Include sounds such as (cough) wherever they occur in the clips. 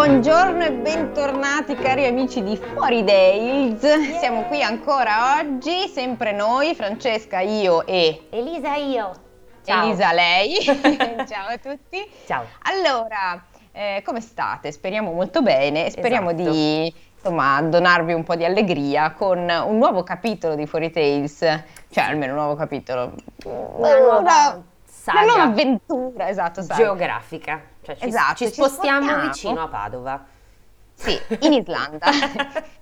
Buongiorno e bentornati cari amici di Fuori Days. Siamo qui ancora oggi, sempre noi, Francesca, io e Elisa io. Ciao. Elisa lei. (laughs) Ciao a tutti. Ciao. Allora, eh, come state? Speriamo molto bene speriamo Esatto. di insomma, donarvi un po' di allegria con un nuovo capitolo di Fuori Tales, cioè almeno un nuovo capitolo. Una nuova saga una nuova avventura, esatto, saga. geografica. Cioè ci, Esatto, ci ci spostiamo spostiamo. vicino a Padova. Sì, in Islanda. (laughs)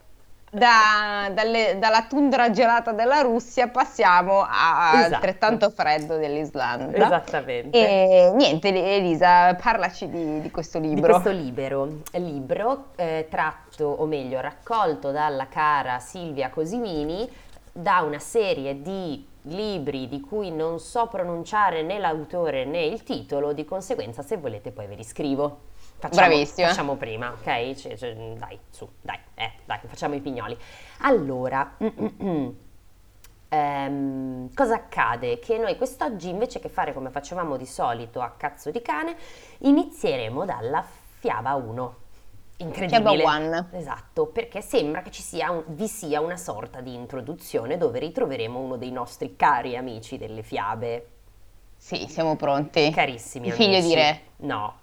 Da- dalle- dalla tundra gelata della Russia passiamo a- Esatto. altrettanto freddo dell'Islanda. Esattamente. E niente, Elisa, parlaci di, di questo Di libro. questo libro, libro eh, tratto, o meglio, raccolto dalla cara Silvia Cosimini da una serie di libri di cui non so pronunciare né l'autore né il titolo, di conseguenza se volete poi ve li scrivo. Facciamo, Bravissima. Facciamo prima, ok? Cioè, cioè, dai, su, dai, eh, dai, facciamo i pignoli. Allora, ehm, cosa accade? Che noi quest'oggi invece che fare come facevamo di solito a cazzo di cane, inizieremo dalla fiaba 1. Incredibile. One. Esatto, perché sembra che ci sia un- vi sia una sorta di introduzione dove ritroveremo uno dei nostri cari amici delle fiabe. Sì, siamo pronti. Carissimi Il amici. figlio di re, No,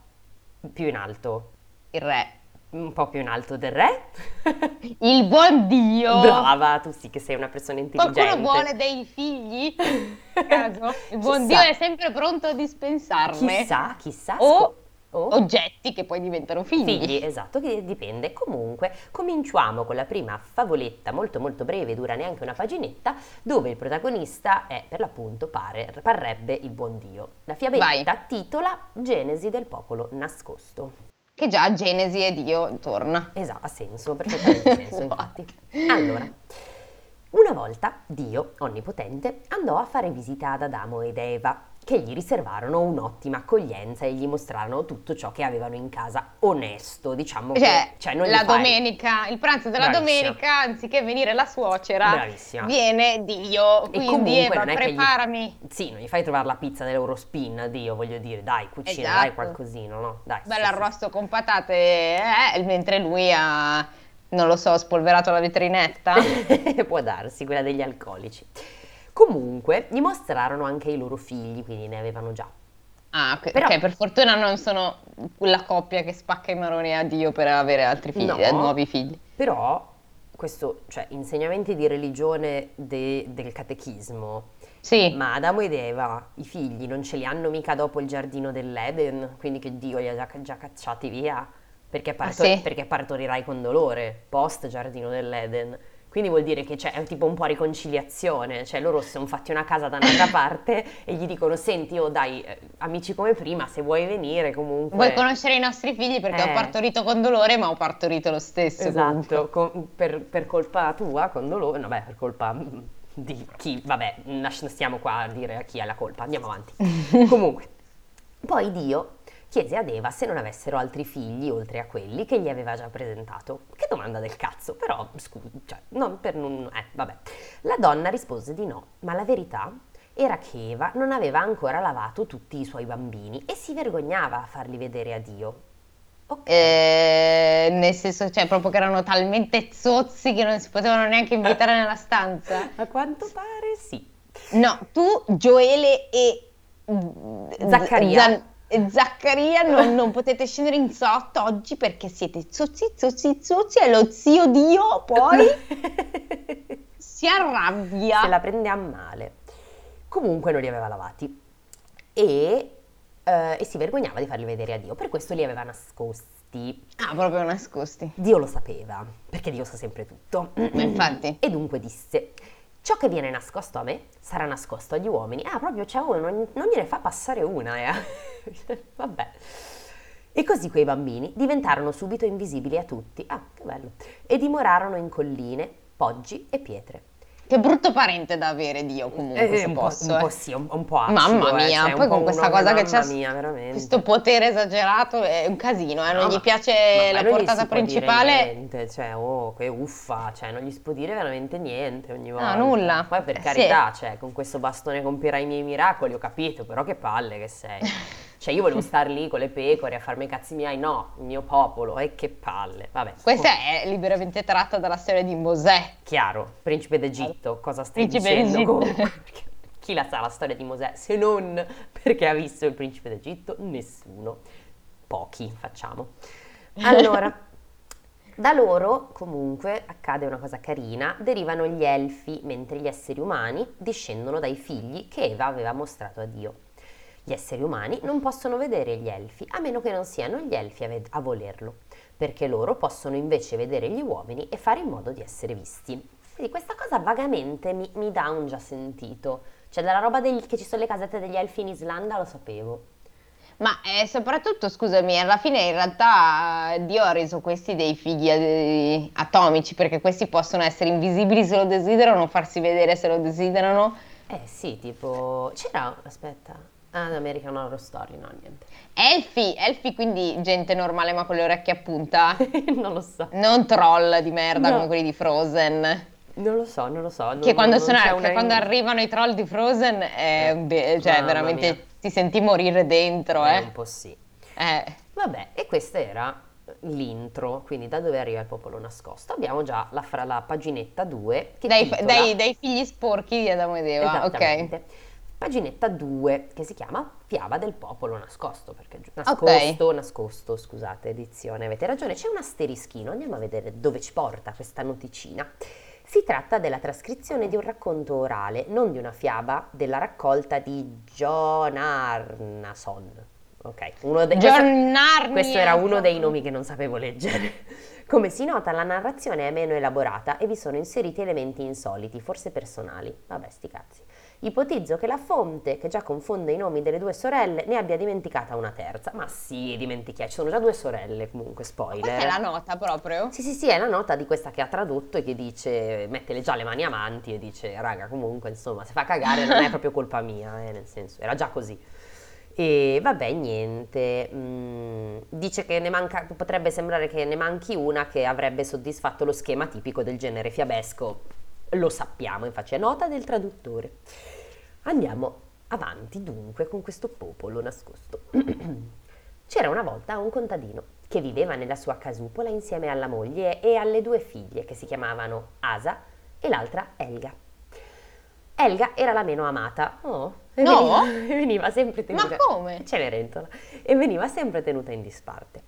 più in alto. il re. Un po' più in alto del re. (laughs) Il buon Dio. Brava, tu sì che sei una persona intelligente. Qualcuno vuole dei figli? (laughs) Caso? Il buon Chissà. Dio è sempre pronto a dispensarne. Chissà, chissà. O o- oggetti che poi diventano figli. Figli, esatto, che dipende. Comunque, cominciamo con la prima favoletta molto molto breve, dura neanche una paginetta, dove il protagonista è per l'appunto pare, parrebbe il buon Dio. La fiabetta titola Genesi del popolo nascosto. Che già Genesi e Dio torna. Esatto, ha senso, perfettamente senso (laughs) infatti. Allora, una volta Dio, onnipotente, andò a fare visita ad Adamo ed Eva, che gli riservarono un'ottima accoglienza e gli mostrarono tutto ciò che avevano in casa. Onesto, diciamo Cioè, che... Cioè, gli la domenica, il pranzo della Bravissima. domenica, anziché venire la suocera, Bravissima. viene Dio. E Quindi Eva, che gli- preparami. Sì, non gli fai trovare la pizza dell'Eurospin, a Dio, voglio dire, dai, cucina, Esatto. dai qualcosino, no? Dai, sì, Bello sì. arrosto con patate, eh, mentre lui ha, non lo so, spolverato la vetrinetta. (laughs) Può darsi, quella degli alcolici. Comunque, gli mostrarono anche i loro figli, quindi ne avevano già. Ah, ok, Però- ok, per fortuna non sono la coppia che spacca i maroni a Dio per avere altri figli, No. eh, nuovi figli. Però, questo, cioè, insegnamenti di religione de- del catechismo, Sì, ma Adamo ed Eva, i figli, non ce li hanno mica dopo il giardino dell'Eden, quindi che Dio li ha già, già cacciati via, perché, parto- Ah, sì? perché partorirai con dolore, post giardino dell'Eden. Quindi vuol dire che c'è è tipo un po' riconciliazione, cioè loro si sono fatti una casa da un'altra (laughs) parte e gli dicono senti, oh dai, eh, amici come prima, se vuoi venire comunque... vuoi conoscere i nostri figli perché ho Eh. partorito con dolore, ma ho partorito lo stesso. Esatto, con- per, per colpa tua, con dolore, vabbè, per colpa mm, di chi, vabbè, non stiamo qua a dire a chi ha la colpa, andiamo avanti. (laughs) Comunque, poi Dio chiese ad Eva se non avessero altri figli oltre a quelli che gli aveva già presentato. Che domanda del cazzo, però, scusa, cioè, non per non... eh, vabbè. La donna rispose di no, ma la verità era che Eva non aveva ancora lavato tutti i suoi bambini e si vergognava a farli vedere a Dio. Ok. Eh, nel senso, cioè, proprio che erano talmente zozzi che non si potevano neanche invitare (laughs) nella stanza. A quanto pare sì. No, tu, Gioele e Zaccaria. Zan- Zaccaria non, (laughs) non potete scendere in sotto oggi perché siete zozzi, zozzi, zozzi e lo zio Dio poi (laughs) si arrabbia. Se la prende a male. Comunque non li aveva lavati e, eh, e si vergognava di farli vedere a Dio, per questo li aveva nascosti. Ah, proprio nascosti. Dio lo sapeva, perché Dio sa sempre tutto. Infatti. E dunque disse, ciò che viene nascosto a me sarà nascosto agli uomini. Ah, proprio c'è uno, non, non gliene fa passare una, eh. (laughs) Vabbè. E così quei bambini diventarono subito invisibili a tutti. Ah, che bello. E dimorarono in colline, poggi e pietre. Che brutto parente da avere Dio comunque, Eh, se un, posso. po', un eh. po' sì, un, un po' acido, Mamma eh, mia, cioè, un poi po' con questa cosa che c'ha mia, questo potere esagerato è un casino, eh, non No, gli ma- piace ma la portata si può dire principale. niente, cioè, oh, che uffa, cioè, non gli si può dire veramente niente ogni No, volta. nulla. Poi per Eh, carità, cioè, con questo bastone compierai i miei miracoli, ho capito, però che palle che sei. (laughs) Cioè io volevo star lì con le pecore a farmi i cazzi miei, no, il mio popolo, e che palle, vabbè. Questa è liberamente tratta dalla storia di Mosè. Chiaro, principe d'Egitto, cosa stai Principe dicendo d'Egitto. comunque? Perché Chi la sa la storia di Mosè se non perché ha visto il principe d'Egitto? Nessuno. Pochi facciamo. Allora, (laughs) da loro comunque accade una cosa carina, derivano gli elfi, mentre gli esseri umani discendono dai figli che Eva aveva mostrato a Dio. Gli esseri umani non possono vedere gli elfi, a meno che non siano gli elfi a, ved- a volerlo, perché loro possono invece vedere gli uomini e fare in modo di essere visti. Quindi questa cosa vagamente mi, mi dà un già sentito. Cioè, dalla roba degli- che ci sono le casette degli elfi in Islanda lo sapevo. Ma eh, soprattutto, scusami, alla fine in realtà eh, Dio ha reso questi dei figli eh, atomici, perché questi possono essere invisibili se lo desiderano, farsi vedere se lo desiderano. Eh sì, tipo... C'era... Aspetta... Ah, American Horror Story, no, niente. Elfi, elfi quindi gente normale ma con le orecchie a punta, (laughs) non lo so. non troll di merda No. come quelli di Frozen. Non lo so, non lo so. non- Che quando, non sono- che quando arrivano i troll di Frozen, è un be- cioè veramente mia. ti senti morire dentro, Eh, eh. un po' sì. Eh. Vabbè, e questa era l'intro, quindi da dove arriva il popolo nascosto. Abbiamo già la, fra- la paginetta 2 che Dai, titola- dai- dai figli sporchi di Adamo ed Eva, ok. Paginetta 2 che si chiama Fiaba del popolo nascosto, perché nascosto, nascosto, scusate, edizione, avete ragione, c'è un asterischino, andiamo a vedere dove ci porta questa noticina. Si tratta della trascrizione di un racconto orale, non di una fiaba, della raccolta di John Arnason. Ok, uno de- questo- questo era uno dei nomi che non sapevo leggere. (laughs) Come si nota, la narrazione è meno elaborata e vi sono inseriti elementi insoliti, forse personali. Vabbè, sti cazzi. Ipotizzo che la fonte, che già confonde i nomi delle due sorelle, ne abbia dimenticata una terza. Ma sì, dimentichiamo, ci sono già due sorelle comunque, spoiler. È la nota proprio? Sì, sì, sì, è la nota di questa che ha tradotto e che dice, mette già le mani avanti e dice, raga, comunque, insomma, se fa cagare non è proprio colpa mia, eh, nel senso, era già così. E vabbè, niente, mm, dice che ne manca, potrebbe sembrare che ne manchi una che avrebbe soddisfatto lo schema tipico del genere fiabesco. Lo sappiamo, infatti è nota del traduttore. Andiamo avanti dunque con questo popolo nascosto. (clears throat) C'era una volta un contadino che viveva nella sua casupola insieme alla moglie e alle due figlie che si chiamavano Asa e l'altra Elga. Elga era la meno amata. Oh, e No? veniva, (laughs) veniva sempre tenuta. Ma come? Cenerentola. E veniva sempre tenuta in disparte.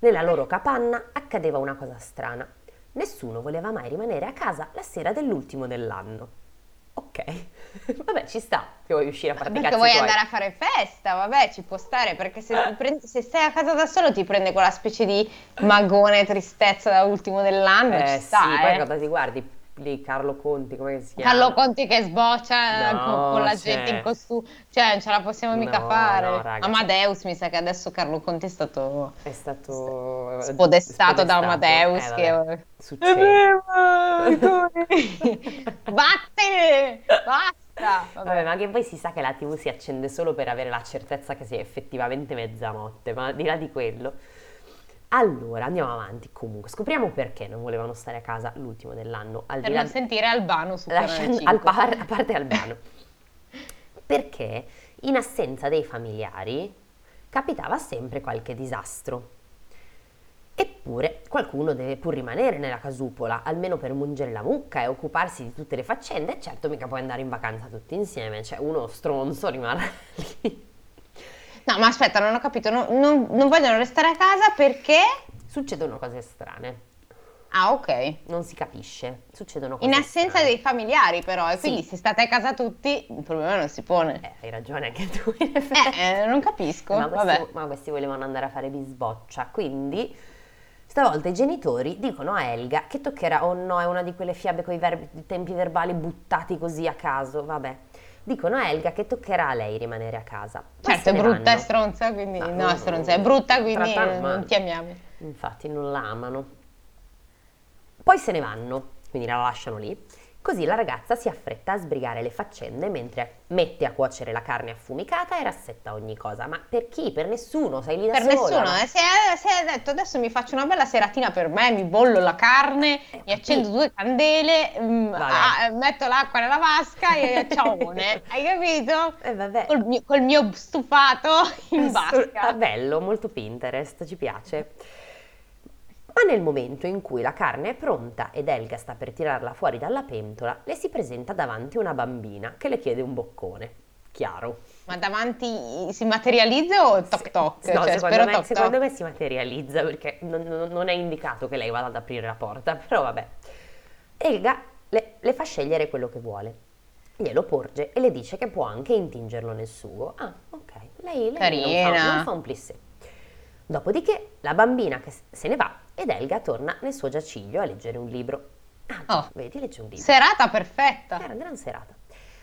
Nella loro capanna accadeva una cosa strana. Nessuno voleva mai rimanere a casa la sera dell'ultimo dell'anno. Ok, (laughs) vabbè, ci sta che vuoi uscire a farti i Perché vuoi tuoi. andare a fare festa, vabbè, ci può stare, perché se, prendi- se stai a casa da solo ti prende quella specie di magone tristezza da ultimo dell'anno, Eh ci sì, sta, poi eh. cosa ti guardi? Lì Carlo Conti, come si chiama? Carlo Conti che sboccia eh, No, con, con la cioè- gente in costume, cioè non ce la possiamo mica No, fare. no, raga, Amadeus, mi sa che adesso Carlo Conti è stato È stato spodestato da Amadeus. Eh, che... succede. (laughs) Vattene, basta. Vabbè, Vabbè. ma che poi si sa che la TV si accende solo per avere la certezza che sia effettivamente mezzanotte, ma al di là di quello. Allora, andiamo avanti comunque. Scopriamo perché non volevano stare a casa l'ultimo dell'anno, al Per non sentire Albano su Canale lasciando 5. al par- a parte Albano. Perché in assenza dei familiari capitava sempre qualche disastro. Eppure qualcuno deve pur rimanere nella casupola, almeno per mungere la mucca e occuparsi di tutte le faccende, e certo mica puoi andare in vacanza tutti insieme, cioè uno stronzo rimarrà (laughs) lì. No, ma aspetta, non ho capito. non- non- non vogliono restare a casa perché? Succedono cose strane, Ah, ok. non si capisce, succedono cose In assenza strane. dei familiari, però, e Sì. quindi se state a casa tutti, il problema non si pone. Eh, hai ragione anche tu, in effetti. Eh, eh, non capisco. Ma questi, Vabbè. ma questi volevano andare a fare bisboccia, quindi stavolta i genitori dicono a Elga che toccherà, oh no, è una di quelle fiabe con i tempi verbali buttati così a caso, vabbè. Dicono a Elga che toccherà a lei rimanere a casa. Poi Certo, è brutta, vanno. stronza, quindi Ma no, no, è stronza, è brutta, quindi eh, non chiamiamo. Infatti non la amano. Poi se ne vanno, quindi la lasciano lì. Così la ragazza si affretta a sbrigare le faccende mentre mette a cuocere la carne affumicata e rassetta ogni cosa. Ma per chi? Per nessuno, sei lì da Per sola. nessuno, ma- eh, è, si è detto adesso mi faccio una bella seratina per me, mi bollo la carne, Eh, mi accendo due candele, mm, Vabbè. ah, metto l'acqua nella vasca e (laughs) ciao, hai capito? Eh, vabbè. Col mio, col mio stufato in vasca. ah, bello, molto Pinterest, ci piace. Ma nel momento in cui la carne è pronta ed Elga sta per tirarla fuori dalla pentola, le si presenta davanti una bambina che le chiede un boccone. Chiaro. Ma davanti si materializza o toc toc? No, Cioè, secondo, me, toc secondo toc. me si materializza perché non, non- è indicato che lei vada ad aprire la porta, però vabbè. Elga le, le fa scegliere quello che vuole. Glielo porge e le dice che può anche intingerlo nel sugo. Ah, ok. Lei, lei non, fa, Carina. non fa un plissé. Dopodiché la bambina che se ne va ed Elga torna nel suo giaciglio a leggere un libro. Ah, Oh. vedi, legge un libro. Serata perfetta. Era una gran serata.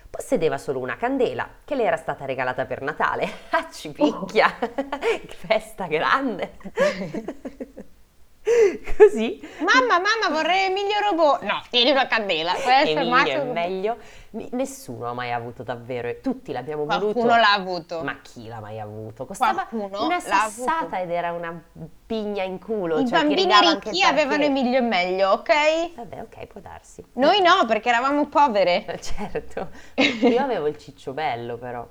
Possedeva solo una candela che le era stata regalata per Natale. (laughs) Ah, ci picchia! Che (laughs) festa grande! (laughs) Così. Mamma, mamma, vorrei Emilio Robot. No, tieni una candela. Questo è il massimo. è meglio. Nessuno ha mai avuto davvero, tutti l'abbiamo voluto. Qualcuno l'ha avuto. Ma chi l'ha mai avuto? Costava Qualcuno una sassata ed era una pigna in culo. I cioè, bambini ricchi avevano parquet. Emilio e meglio, ok? Vabbè, ok, può darsi. Noi no, perché eravamo povere. (laughs) Certo. Io avevo il ciccio bello, però.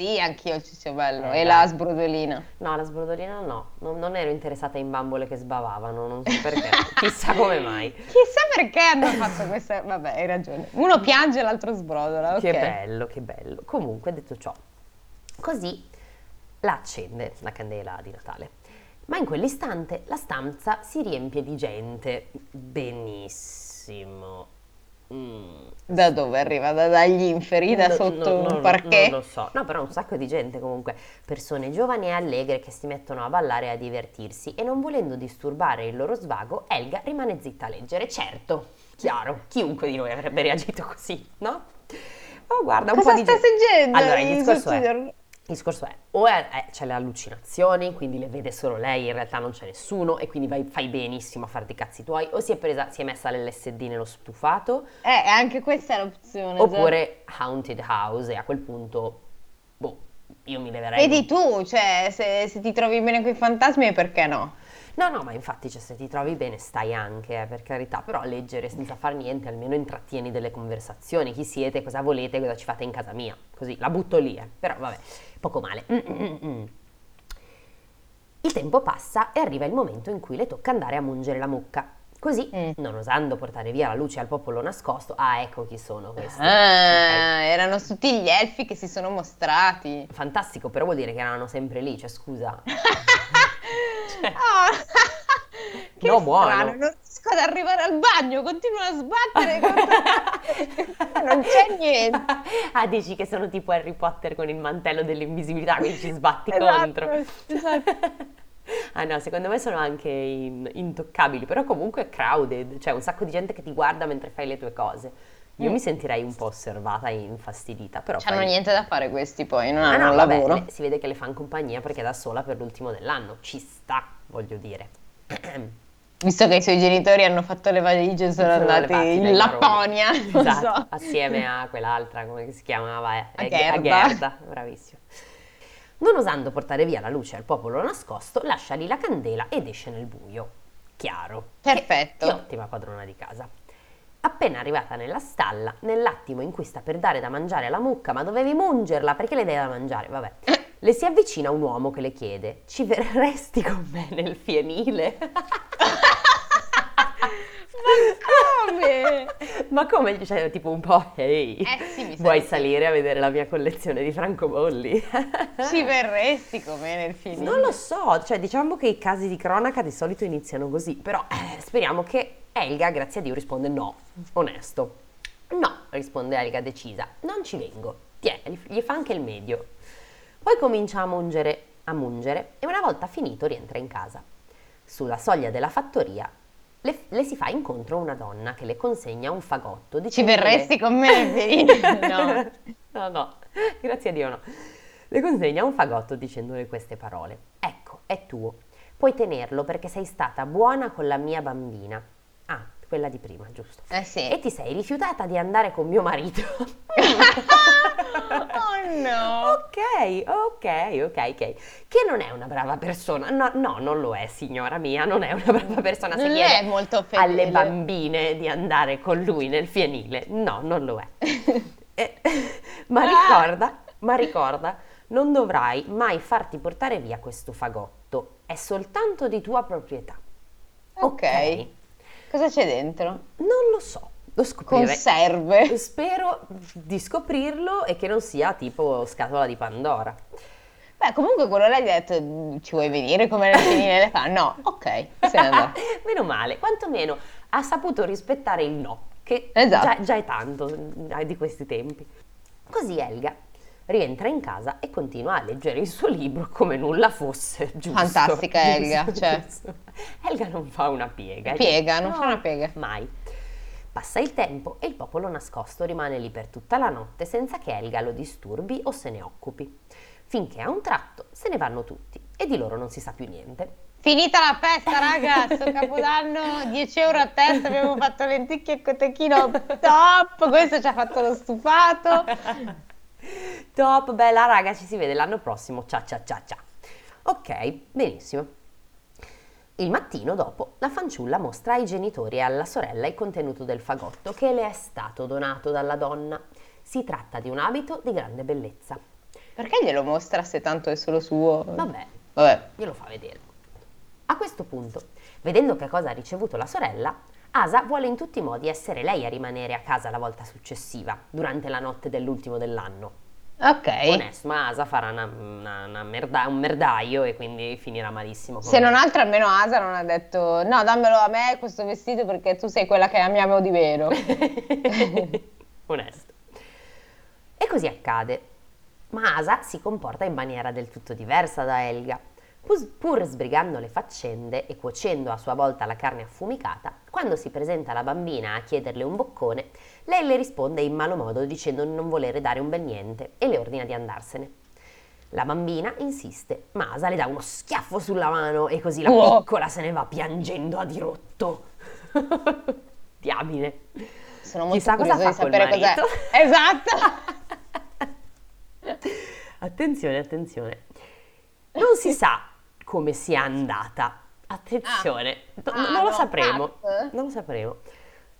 Sì, anch'io il ciccio bello. Eh, e la sbrodolina. No, la sbrodolina no, non, non ero interessata in bambole che sbavavano, non so (laughs) perché, chissà come mai. Chissà perché hanno fatto questa... Vabbè, hai ragione. Uno piange e l'altro sbrodola, ok? Che bello, che bello. Comunque, detto ciò, così la accende la candela di Natale. Ma in quell'istante la stanza si riempie di gente. Benissimo. Mm. Da dove arriva? Da, dagli inferi, da No, sotto no, no, un parquet? Non lo so. No, però un sacco di gente comunque, persone giovani e allegre che si mettono a ballare e a divertirsi e non volendo disturbare il loro svago, Elga rimane zitta a leggere. Certo, chiaro, chiunque di noi avrebbe reagito così, no? Oh, guarda, un Cosa po' di sta gente. leggendo? Allora, il discorso è, il discorso è, o è, è- c'è le allucinazioni, quindi le vede solo lei, in realtà non c'è nessuno e quindi vai- fai benissimo a farti i cazzi tuoi, o si è, presa, si è messa l'LSD nello stufato, Eh, anche questa è l'opzione. Oppure Haunted House e a quel punto, boh, io mi leverei. Vedi tu, cioè, se, se ti trovi bene con i fantasmi, perché no? No, no, ma infatti, cioè, se ti trovi bene stai anche, eh, per carità, però a leggere senza far niente almeno intrattieni delle conversazioni. Chi siete, cosa volete, cosa ci fate in casa mia. Così, la butto lì, eh. Però vabbè, poco male. Mm, mm, mm, mm. Il tempo passa e arriva il momento in cui le tocca andare a mungere la mucca. Così, Mm. non osando portare via la luce al popolo nascosto, ah, ecco chi sono questi. Ah, erano tutti gli elfi che si sono mostrati. Fantastico, però vuol dire che erano sempre lì, cioè scusa. (laughs) Oh, (laughs) che No, buono. strano, non riesco ad arrivare al bagno, continuo a sbattere contro... (laughs) non c'è niente. ah, dici che sono tipo Harry Potter con il mantello dell'invisibilità, quindi ci sbatti Esatto, contro. esatto. (laughs) ah no, secondo me sono anche in- intoccabili, però comunque crowded, cioè un sacco di gente che ti guarda mentre fai le tue cose. Io Mm. mi sentirei un po' osservata e infastidita, però C'hanno fai- niente da fare questi poi, non Ah, hanno no, un vabbè, lavoro. le- si vede che le fanno compagnia perché è da sola per l'ultimo dell'anno. Ci sta, voglio dire. (clears throat) Visto che i suoi genitori hanno fatto le valigie e sono Sono andati in Lapponia, Esatto, so. assieme a quell'altra, come si chiamava? Eh, A Gerda. a Gerda, bravissimo. Non osando portare via la luce al popolo nascosto, lascia lì la candela ed esce nel buio. Chiaro. Perfetto. Che, che ottima padrona di casa. Appena arrivata nella stalla, nell'attimo in cui sta per dare da mangiare alla mucca, ma dovevi mungerla, perché le dai da mangiare? Vabbè. Le si avvicina un uomo che le chiede: Ci verresti con me nel fienile? Come? Ma come? (laughs) Cioè, tipo un po', ehi, Eh sì, vuoi salire a vedere la mia collezione di francobolli? Ci verresti come nel film? Non lo so, cioè diciamo che i casi di cronaca di solito iniziano così, però eh, speriamo che Elga, grazie a Dio, risponde no, onesto. No, risponde Elga decisa, non ci vengo. Tiè, gli- fa anche il medio. Poi comincia a mungere, a mungere e una volta finito rientra in casa. Sulla soglia della fattoria le, le si fa incontro una donna che le consegna un fagotto. Ci verresti con me? (laughs) No. no, no, grazie a Dio no. Le consegna un fagotto dicendole queste parole. Ecco, è tuo. Puoi tenerlo perché sei stata buona con la mia bambina. Ah, quella di prima, giusto? Eh sì. E ti sei rifiutata di andare con mio marito. (laughs) oh no! Ok, ok, ok, ok. Che non è una brava persona. No, no, non lo è, signora mia, non è una brava persona. Se Non è molto fedele. alle bambine di andare con lui nel fienile. No, non lo è. (laughs) Eh, (laughs) ma ricorda, ma ricorda, non dovrai mai farti portare via questo fagotto. È soltanto di tua proprietà. Ok. Cosa c'è dentro? Non lo so, lo scoprirei. Conserve. Spero di scoprirlo e che non sia tipo scatola di Pandora. Beh, comunque quello lei ha detto, "Mm, ci vuoi venire come (laughs) nel finire le fa? No, ok, se ne andò. (laughs) Meno male, quantomeno ha saputo rispettare il no, che Esatto. già, già è tanto eh, di questi tempi. Così Elga rientra in casa e continua a leggere il suo libro come nulla fosse, (laughs) giusto? Fantastica giusto, Elga, (laughs) cioè. giusto. Elga non fa una piega. Piega, non No, fa una piega. Mai. Passa il tempo e il popolo nascosto rimane lì per tutta la notte senza che Elga lo disturbi o se ne occupi. Finché a un tratto se ne vanno tutti e di loro non si sa più niente. Finita la festa, (laughs) raga, sto capodanno, 10 euro a testa, abbiamo fatto lenticchie e cotechino top, questo ci ha fatto lo stufato. Top, bella raga, ci si vede l'anno prossimo. Ciao ciao ciao ciao. Ok, benissimo. Il mattino dopo, la fanciulla mostra ai genitori e alla sorella il contenuto del fagotto che le è stato donato dalla donna. Si tratta di un abito di grande bellezza. Perché glielo mostra se tanto è solo suo? Vabbè, Vabbè. glielo fa vedere. A questo punto, vedendo che cosa ha ricevuto la sorella, Asa vuole in tutti i modi essere lei a rimanere a casa la volta successiva, durante la notte dell'ultimo dell'anno. Ok. Onesto, ma Asa farà una- una- una merda- un merdaio e quindi finirà malissimo. Se non me. altro almeno Asa non ha detto no dammelo a me questo vestito perché tu sei quella che amiamo di vero. (laughs) Onesto. E così accade. Ma Asa si comporta in maniera del tutto diversa da Elga. Pur sbrigando le faccende e cuocendo a sua volta la carne affumicata, quando si presenta la bambina a chiederle un boccone, lei le risponde in malo modo dicendo di non volere dare un bel niente e le ordina di andarsene. La bambina insiste, ma Asa le dà uno schiaffo sulla mano e così la Oh. piccola se ne va piangendo a dirotto. (laughs) Diamine. Sono molto Chissà cosa fa di col sapere cos'è. marito. (laughs) (laughs) Esatto. Attenzione, attenzione. Non si sa come sia andata. Attenzione, Ah. no- Ah, non lo no, sapremo. cazzo. Non lo sapremo.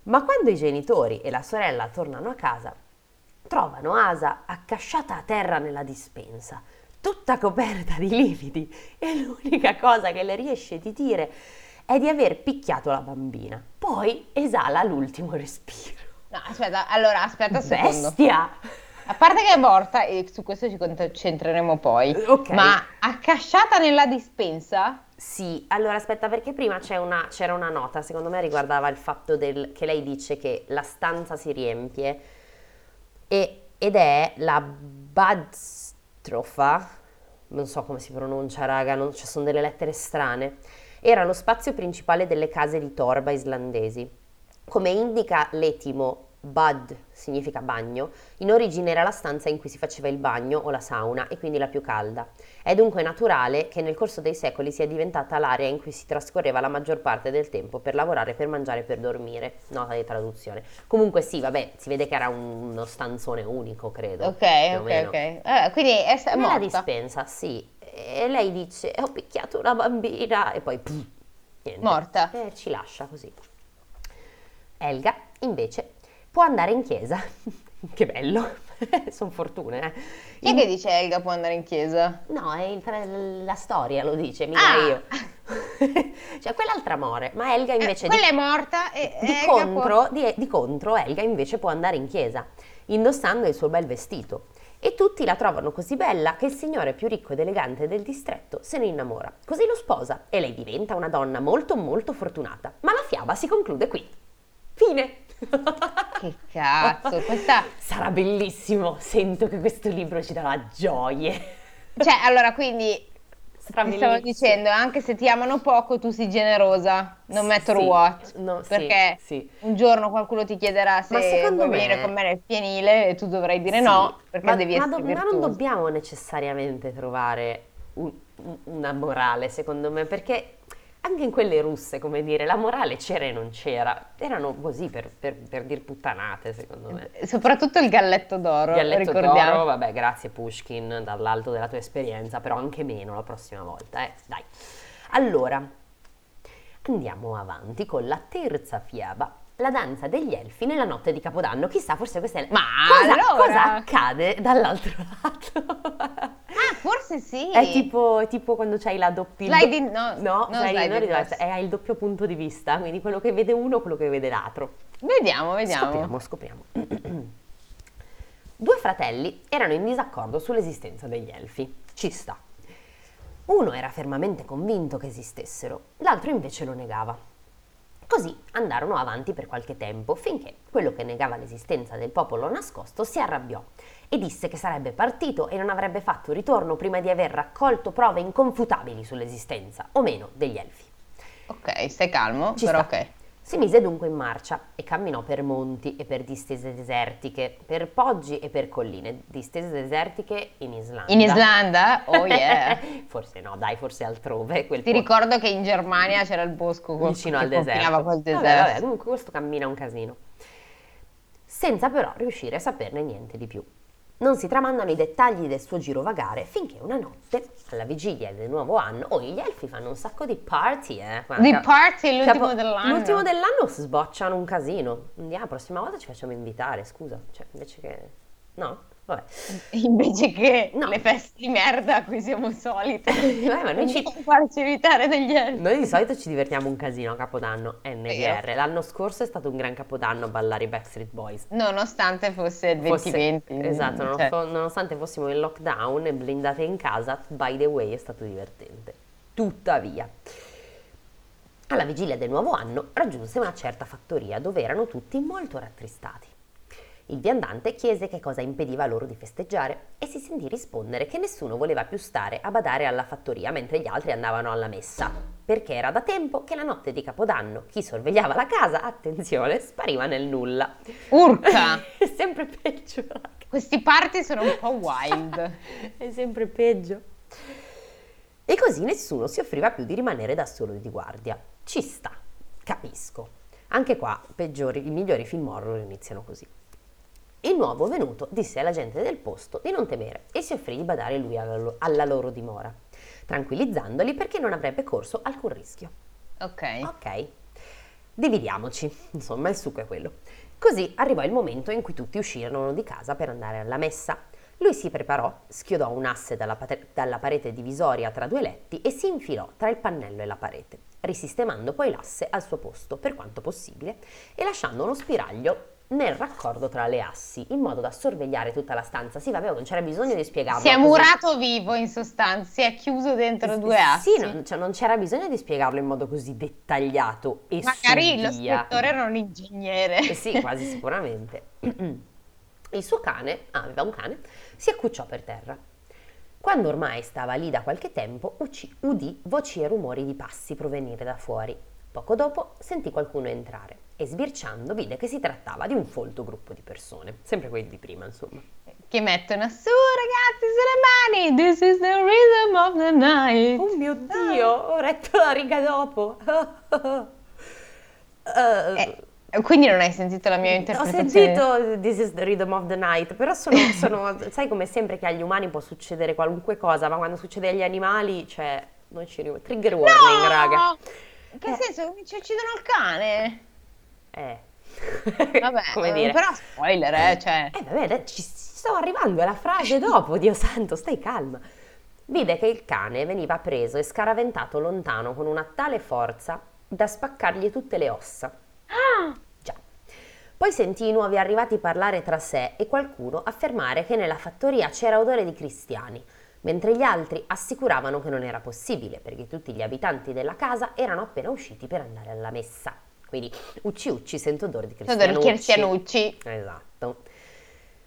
Ma quando i genitori e la sorella tornano a casa, trovano Asa accasciata a terra nella dispensa, tutta coperta di lividi, e l'unica cosa che le riesce di dire è di aver picchiato la bambina. Poi esala l'ultimo respiro. No, aspetta, allora aspetta un secondo. Bestia! A parte che è morta, e su questo ci concentreremo poi, Ok. ma accasciata nella dispensa? Sì, allora aspetta perché prima c'è una- c'era una nota, secondo me riguardava il fatto del- che lei dice che la stanza si riempie e- ed è la Badstrofa, non so come si pronuncia raga, non, ci sono delle lettere strane, era lo spazio principale delle case di torba islandesi. Come indica l'etimo Bad significa bagno, in origine era la stanza in cui si faceva il bagno o la sauna e quindi la più calda. È dunque naturale che nel corso dei secoli sia diventata l'area in cui si trascorreva la maggior parte del tempo per lavorare, per mangiare per dormire. Nota di traduzione. Comunque sì, vabbè, si vede che era un- uno stanzone unico, credo. Ok, ok, ok. Eh, quindi è, è Nella morta. dispensa, sì. E lei dice, ho picchiato una bambina e poi... pff, niente. Morta. E ci lascia così. Elga, invece, può andare in chiesa. (laughs) che bello. (laughs) Sono fortune, eh. Chi è In- che dice Elga può andare in chiesa? No, è il- la storia lo dice, mica Ah! io. (laughs) cioè, quell'altra amore. Ma Elga invece Eh, di, quella è morta e di contro, di, di contro, Elga invece può andare in chiesa, indossando il suo bel vestito. E tutti la trovano così bella che il signore più ricco ed elegante del distretto se ne innamora. Così lo sposa e lei diventa una donna molto molto fortunata. Ma la fiaba si conclude qui. Fine. Che cazzo, questa... Sarà bellissimo. Sento che questo libro ci darà gioie. Cioè, allora, quindi... Ti stavo dicendo, anche se ti amano poco, tu sii generosa, no matter Sì, what. no, perché sì. un giorno qualcuno ti chiederà se vuoi me- venire con me nel fienile e tu dovrai dire no, perché ma, devi ma essere do- ma non dobbiamo necessariamente trovare un- una morale, secondo me, perché anche in quelle russe, come dire, la morale c'era e non c'era. Erano così per, per, per dir puttanate, secondo me. Soprattutto il galletto d'oro, Galletto ricordiamo. d'oro, vabbè, grazie Pushkin, dall'alto della tua esperienza, però anche meno la prossima volta, eh, dai. Allora, andiamo avanti con la terza fiaba, la danza degli elfi nella notte di Capodanno. Chissà, forse questa è... Ma cosa, allora? cosa accade dall'altro (laughs) lato? Ah, forse sì. È tipo, è tipo quando c'hai la doppia... Sliding- no, no, no, sliding sliding door, doors. è hai il doppio punto di vista, quindi quello che vede uno, quello che vede l'altro. Vediamo, vediamo. Scopriamo, scopriamo. (clears throat) Due fratelli erano in disaccordo sull'esistenza degli elfi. Ci sta. Uno era fermamente convinto che esistessero, l'altro invece lo negava. Così andarono avanti per qualche tempo, finché quello che negava l'esistenza del popolo nascosto si arrabbiò e disse che sarebbe partito e non avrebbe fatto ritorno prima di aver raccolto prove inconfutabili sull'esistenza, o meno, degli elfi. Ok, stai calmo, Ci però sta. ok. Si mise dunque in marcia e camminò per monti e per distese desertiche, per poggi e per colline. Distese desertiche in Islanda. In Islanda? Oh yeah. (laughs) forse no, dai, forse altrove. Quel Ti po- ricordo che in Germania c'era il bosco col- vicino al deserto. col Vabbè, deserto. vabbè, comunque questo cammina un casino. Senza però riuscire a saperne niente di più. Non si tramandano i dettagli del suo girovagare finché una notte, alla vigilia del nuovo anno, oh, gli elfi fanno un sacco di party, eh. Guarda, Di party l'ultimo capo- dell'anno. L'ultimo dell'anno sbocciano un casino. Andiamo, la prossima volta ci facciamo invitare, scusa. Cioè, invece che... No? Vabbè. (laughs) Invece che No. le feste di merda a cui siamo soliti. (laughs) Vabbè, ma noi ci- farci evitare degli elfi. Noi di solito ci divertiamo un casino a Capodanno, NDR. Vero. L'anno scorso è stato un gran Capodanno ballare i Backstreet Boys. Nonostante fosse il Fosse- 2020. esatto, non- cioè, nonostante fossimo in lockdown e blindate in casa, by the way è stato divertente. Tuttavia, alla vigilia del nuovo anno raggiunse una certa fattoria dove erano tutti molto rattristati. Il viandante chiese che cosa impediva loro di festeggiare e si sentì rispondere che nessuno voleva più stare a badare alla fattoria mentre gli altri andavano alla messa, perché era da tempo che la notte di Capodanno chi sorvegliava la casa, attenzione, spariva nel nulla. Urca! (laughs) È sempre peggio. Questi party sono un po' wild. (laughs) È sempre peggio. E così nessuno si offriva più di rimanere da solo di guardia. Ci sta, capisco. Anche qua, peggiori, i migliori film horror iniziano così. Il nuovo venuto disse alla gente del posto di non temere e si offrì di badare lui alla, lo- alla loro dimora, tranquillizzandoli perché non avrebbe corso alcun rischio. Ok. Ok, dividiamoci, (laughs) insomma il succo è quello. Così arrivò il momento in cui tutti uscirono di casa per andare alla messa. Lui si preparò, schiodò un asse dalla, pate- dalla parete divisoria tra due letti e si infilò tra il pannello e la parete, risistemando poi l'asse al suo posto per quanto possibile e lasciando uno spiraglio nel raccordo tra le assi, in modo da sorvegliare tutta la stanza. Sì, vabbè, non c'era bisogno di spiegarlo. Si è così. murato vivo in sostanza, si è chiuso dentro due assi. Sì, non, cioè, non c'era bisogno di spiegarlo in modo così dettagliato e Magari lo scrittore era un ingegnere. Eh sì, quasi sicuramente. (clears throat) Il suo cane, ah, aveva un cane, si accucciò per terra. Quando ormai stava lì da qualche tempo, udì voci e rumori di passi provenire da fuori. Poco dopo sentì qualcuno entrare e sbirciando vide che si trattava di un folto gruppo di persone, sempre quelli di prima, insomma. Che mettono su ragazzi sulle mani. This is the rhythm of the night. Oh mio Dio, ho retto la riga dopo. (laughs) Eh, Eh, quindi non hai sentito la mia Ho interpretazione? sentito This is the rhythm of the night, però sono, (laughs) sono- sai come sempre che agli umani può succedere qualunque cosa, ma quando succede agli animali, cioè, non ci arrivo. Trigger warning, No! raga. Che Eh. senso? Ci uccidono il cane? Eh. Vabbè, (laughs) come eh, dire. però spoiler, eh, cioè. Eh vabbè, ci ci sto arrivando, è la frase dopo, Dio santo, stai calma. Vide che il cane veniva preso e scaraventato lontano con una tale forza da spaccargli tutte le ossa. Già. Poi sentì i nuovi arrivati parlare tra sé e qualcuno affermare che nella fattoria c'era odore di cristiani, mentre gli altri assicuravano che non era possibile perché tutti gli abitanti della casa erano appena usciti per andare alla messa. Quindi, ucci ucci, sento odore di Odore di cristianucci. Esatto.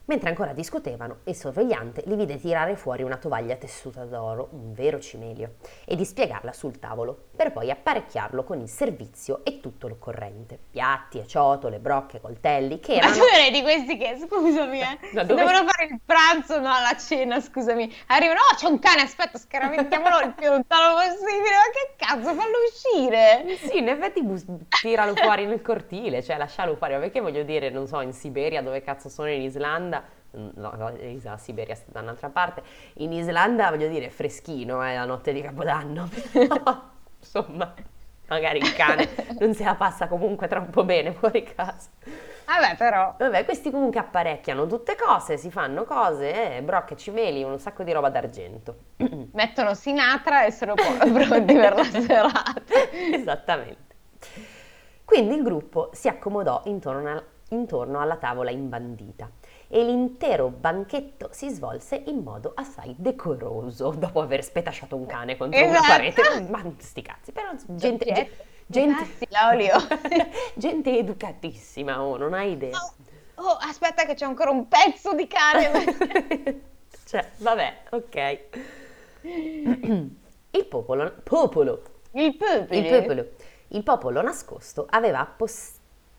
Mentre ancora discutevano, il sorvegliante li vide tirare fuori una tovaglia tessuta d'oro, un vero cimelio, e dispiegarla sul tavolo, per poi apparecchiarlo con il servizio e tutto l'occorrente. Piatti ciotole, brocche, coltelli, che erano... Ma tu eri di questi che, scusami, eh, (laughs) Da dove- devono fare il pranzo, no, la cena, scusami. Arrivano, oh, c'è un cane, aspetta, scaraventiamolo il più lontano possibile. Ma che cazzo, fallo uscire! Sì, in effetti bus- tiralo fuori nel cortile, cioè lascialo fuori, ma perché voglio dire, non so, in Siberia, dove cazzo sono in Islanda, no, no, la Siberia sta da un'altra parte, in Islanda voglio dire è freschino, è la notte di Capodanno, (laughs) però insomma, magari il cane (laughs) non se la passa comunque troppo bene fuori casa. Vabbè, però. Vabbè, questi comunque apparecchiano tutte cose, si fanno cose, eh, brocche, cimeli, un sacco di roba d'argento. (clears throat) Mettono Sinatra e sono pronti per la serata. Esattamente. Quindi il gruppo si accomodò intorno, al- intorno alla tavola imbandita e l'intero banchetto si svolse in modo assai decoroso (laughs) dopo aver spetasciato un cane contro una Esatto. parete. Ma sti cazzi, però gente, Gente, gente, Grazie, Laolio. gente educatissima, oh, non hai idea. Oh, oh, aspetta che c'è ancora un pezzo di cane. (laughs) cioè, vabbè, ok. (clears throat) Il popolo, popolo Il popolo. Il popolo, il popolo nascosto aveva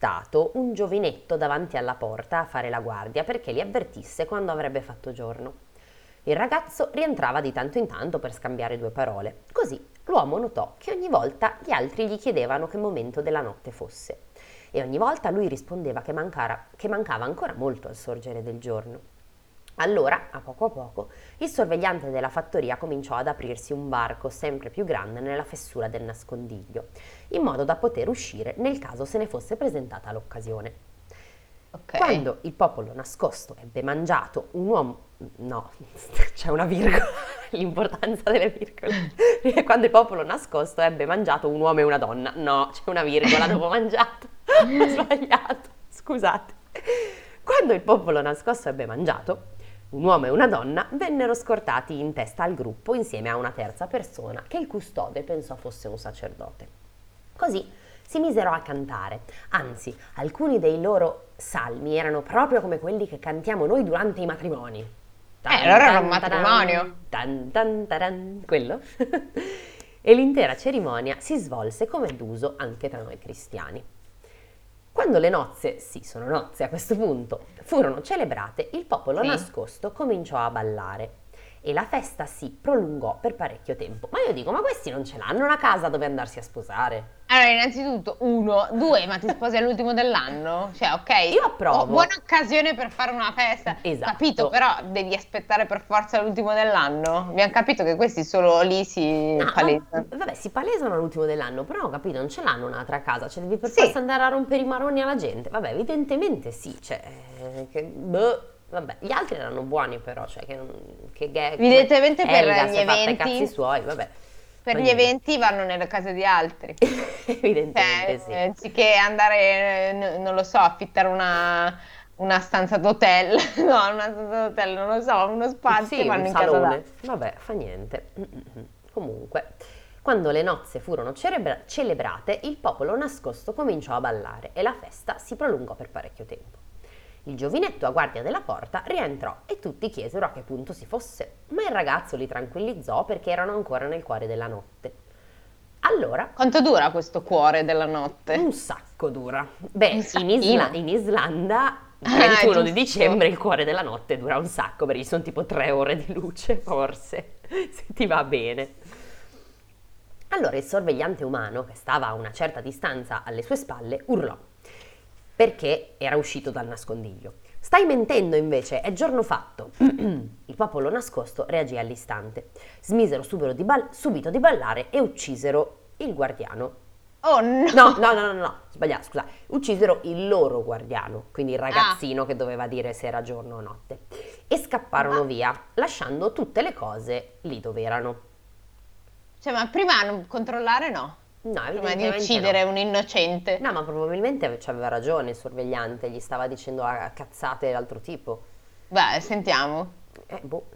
appostato un giovinetto davanti alla porta a fare la guardia perché li avvertisse quando avrebbe fatto giorno. Il ragazzo rientrava di tanto in tanto per scambiare due parole. Così l'uomo notò che ogni volta gli altri gli chiedevano che momento della notte fosse. E ogni volta lui rispondeva che, mancara- che mancava ancora molto al sorgere del giorno. Allora, a poco a poco, il sorvegliante della fattoria cominciò ad aprirsi un varco sempre più grande nella fessura del nascondiglio, in modo da poter uscire nel caso se ne fosse presentata l'occasione. Ok. Quando il popolo nascosto ebbe mangiato un uomo... No, (laughs) c'è una virgola, (laughs) l'importanza delle virgole. (laughs) Quando il popolo nascosto ebbe mangiato un uomo e una donna. No, c'è una virgola dopo mangiato. Ho sbagliato, scusate. Quando il popolo nascosto ebbe mangiato, un uomo e una donna vennero scortati in testa al gruppo insieme a una terza persona che il custode pensò fosse un sacerdote. Così si misero a cantare, anzi alcuni dei loro salmi erano proprio come quelli che cantiamo noi durante i matrimoni. Eh, allora era un matrimonio. Tan, tan, taran, quello. (laughs) e l'intera cerimonia si svolse come d'uso anche tra noi cristiani. Quando le nozze, sì, sono nozze a questo punto, furono celebrate, il popolo Sì. nascosto cominciò a ballare e la festa si prolungò per parecchio tempo. Ma io dico, ma questi non ce l'hanno una casa dove andarsi a sposare? Allora, innanzitutto, uno, due, ma ti sposi all'ultimo dell'anno? Cioè, ok. Io approvo. Oh, buona occasione per fare una festa. Esatto. Capito, però devi aspettare per forza l'ultimo dell'anno. Abbiamo capito che questi solo lì si No, palesano. no, vabbè, si palesano all'ultimo dell'anno, però ho capito, non ce l'hanno un'altra casa, cioè devi per Sì. forza andare a rompere i maroni alla gente. Vabbè, evidentemente sì, cioè, eh, che, boh, vabbè, gli altri erano buoni però, cioè che, che gag. Evidentemente per gli eventi- cazzi suoi, vabbè. Per gli eventi vanno nelle case di altri. (laughs) Evidentemente Cioè, sì. eh, anziché andare, non lo so, affittare una, una stanza d'hotel, (laughs) no, una stanza d'hotel, non lo so, uno spazio, Sì, vanno un in salone. d'altri. Vabbè, fa niente. Mm-mm. Comunque, quando le nozze furono celebra- celebrate, il popolo nascosto cominciò a ballare e la festa si prolungò per parecchio tempo. Il giovinetto a guardia della porta rientrò e tutti chiesero a che punto si fosse, ma il ragazzo li tranquillizzò perché erano ancora nel cuore della notte. Allora, Quanto dura questo cuore della notte? un sacco dura. Beh, in. Isla- in Islanda, il Ah, 31 di giusto. dicembre, il cuore della notte dura un sacco, perché ci sono tipo tre ore di luce, forse, (laughs) se ti va bene. Allora il sorvegliante umano, che stava a una certa distanza alle sue spalle, urlò, perché era uscito dal nascondiglio. Stai mentendo invece, è giorno fatto. (clears throat) il popolo nascosto reagì all'istante. Smisero subito di, ball- subito di ballare e uccisero il guardiano Oh no! No, no, no, no, no, sbagliato, scusa. Uccisero il loro guardiano, quindi il ragazzino che doveva dire se era giorno o notte. E scapparono Ma- via, lasciando tutte le cose lì dove erano. Cioè, ma prima non controllare no? No, Prima di uccidere no. un innocente. No, ma probabilmente ave- aveva ragione il sorvegliante, gli stava dicendo a cazzate d'altro tipo. Beh, sentiamo. Eh, boh.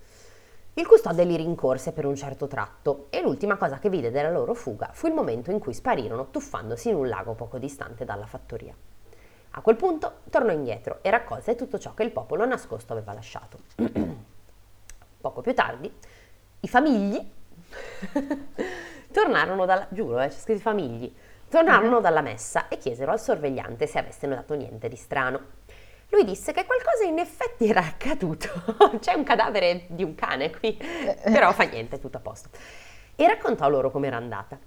Il custode li rincorse per un certo tratto e l'ultima cosa che vide della loro fuga fu il momento in cui sparirono tuffandosi in un lago poco distante dalla fattoria. A quel punto tornò indietro e raccolse tutto ciò che il popolo nascosto aveva lasciato. (clears throat) Poco più tardi, i famigli tornarono dalla... giuro, eh, c'è scritto famigli, tornarono dalla messa e chiesero al sorvegliante se avesse notato niente di strano. Lui disse che qualcosa in effetti era accaduto. (laughs) C'è un cadavere di un cane qui, però fa niente, tutto a posto. E raccontò loro com'era andata.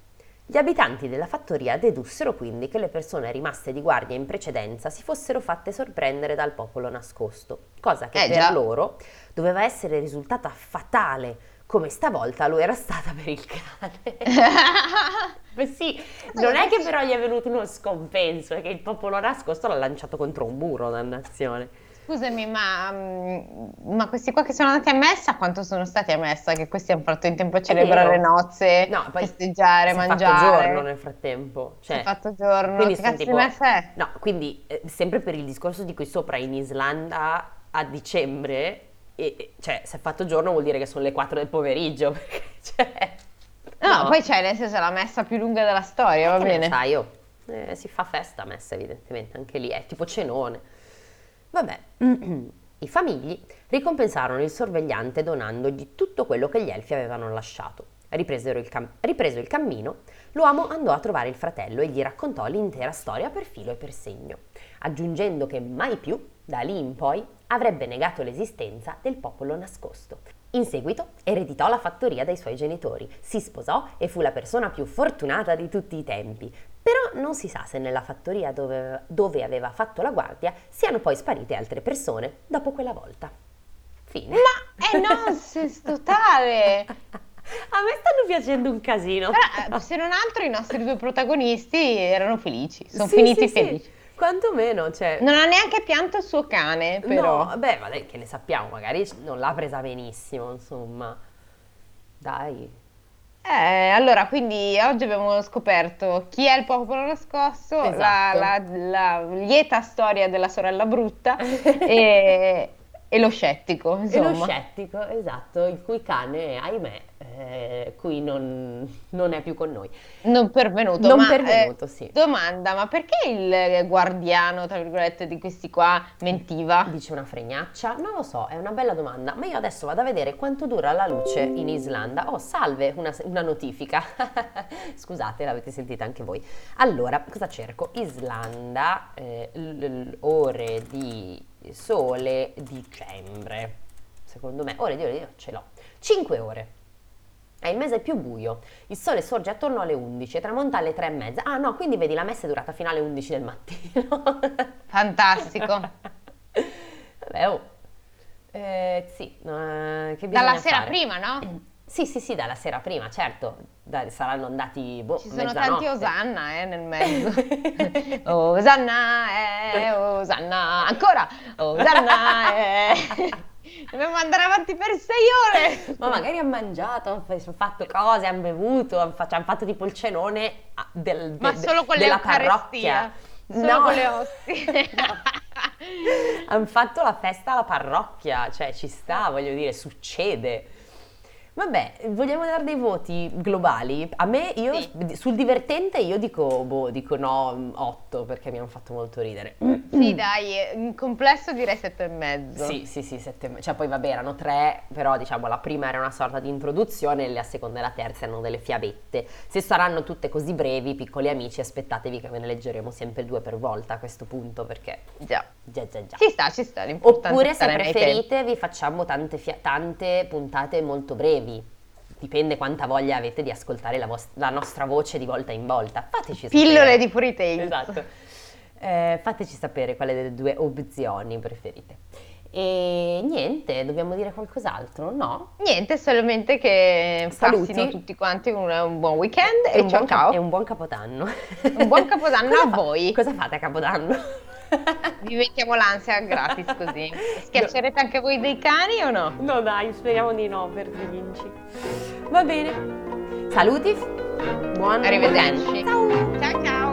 Gli abitanti della fattoria dedussero quindi che le persone rimaste di guardia in precedenza si fossero fatte sorprendere dal popolo nascosto, cosa che Eh, per già. loro doveva essere risultata fatale, come stavolta lo era stata per il cane. (laughs) Beh sì, non è che però gli è venuto uno scompenso, è che il popolo nascosto l'ha lanciato contro un muro, dannazione. Scusami, ma, mm, ma questi qua che sono andati a messa, quanto sono stati a messa? Che questi hanno fatto in tempo a celebrare nozze, No, festeggiare, si è mangiare. fatto giorno nel frattempo. Si è Cioè, fatto giorno. quindi Che cazzo tipo- di messa è? No, quindi eh, sempre per il discorso di qui sopra in Islanda a dicembre, e, cioè se è fatto giorno vuol dire che sono le 4 del pomeriggio, (laughs) perché, cioè, No, poi c'è nel senso la messa più lunga della storia, va che ne bene. sai, oh, eh, si fa festa a messa evidentemente, anche lì è tipo cenone. Vabbè, (clears throat) i famigli ricompensarono il sorvegliante donandogli tutto quello che gli elfi avevano lasciato. Ripresero il cam- ripreso il cammino, l'uomo andò a trovare il fratello e gli raccontò l'intera storia per filo e per segno, aggiungendo che mai più, da lì in poi, avrebbe negato l'esistenza del popolo nascosto. In seguito ereditò la fattoria dai suoi genitori, si sposò e fu la persona più fortunata di tutti i tempi. Però non si sa se nella fattoria dove, dove aveva fatto la guardia siano poi sparite altre persone dopo quella volta. Fine. Ma è nonsense totale! (laughs) A me stanno piacendo un casino. Però, eh, se non altro, i nostri due protagonisti erano felici, sono Sì, finiti sì, sì. felici. Quantomeno, cioè... Non ha neanche pianto il suo cane, però. No, beh, dai, che ne sappiamo, magari non l'ha presa benissimo, insomma. Dai. Eh, allora, quindi oggi abbiamo scoperto chi è il popolo nascosto, la, Esatto. la- la lieta storia della sorella brutta (laughs) e, e lo scettico, E insomma. lo scettico, esatto, il cui cane, ahimè, eh, qui non, non è più con noi. Non pervenuto, Non ma, pervenuto, eh, sì. Domanda, ma perché il guardiano, tra virgolette, di questi qua mentiva? Dice una fregnaccia? Non lo so, è una bella domanda, ma io adesso vado a vedere quanto dura la luce in Islanda. Oh, salve, una, una notifica. (laughs) Scusate, l'avete sentita anche voi. Allora, cosa cerco? Islanda, eh, l- l- ore di sole dicembre. Secondo me, ore di ore di ore, ce l'ho. 5 ore. È il mese più buio. Il sole sorge attorno alle 11 e tramonta alle 3 e mezza. Ah no, quindi vedi la messa è durata fino alle 11 del mattino. (laughs) Fantastico. Vabbè, oh. Eh, sì, eh, che Dalla sera fare? prima, no? (clears throat) Sì, sì, sì, dalla sera prima, certo. Da- saranno andati, boh, Ci sono mezzanotte. tanti Osanna eh, nel mezzo. (laughs) Osanna, eh, Osanna, ancora, Osanna, eh. Dobbiamo andare avanti per sei ore. Ma magari hanno mangiato, hanno fa- fatto cose, hanno bevuto, hanno fatto, hanno fatto tipo il cenone ah, del, de- solo con della parrocchia. Solo No. con le ostie. (laughs) Hanno fatto la festa alla parrocchia, cioè ci sta, voglio dire, succede. Vabbè, vogliamo dare dei voti globali? A me, io, Sì. sul divertente, io dico, boh, dico no, 8 perché mi hanno fatto molto ridere. Sì, dai, in complesso direi sette e mezzo. Sì, sì, sì, sette, cioè poi vabbè erano tre, però diciamo la prima era una sorta di introduzione e la seconda e la terza erano delle fiabette. Se saranno tutte così brevi, piccoli amici, aspettatevi che ve ne leggeremo sempre due per volta a questo punto perché Già. Già già già. Ci sta, ci sta. Oppure se preferite vi facciamo tante, fia- tante puntate molto brevi. Dipende quanta voglia avete di ascoltare la, vos- la nostra voce di volta in volta. Fateci sapere. Pillole di Tales. Esatto. Eh, fateci sapere quale delle due opzioni preferite. E niente, dobbiamo dire qualcos'altro, no? Niente, solamente che Saluti. passino tutti quanti un, un buon weekend e, un ciao buon, ciao. e un buon capodanno. Un buon capodanno (laughs) a fa- voi. Cosa fate a capodanno? (laughs) Vi mettiamo l'ansia gratis così. Schiaccerete anche voi dei cani o no? No dai, speriamo di no per De Vinci. Va bene. Saluti. Buon Arrivederci. Ciao. Ciao ciao.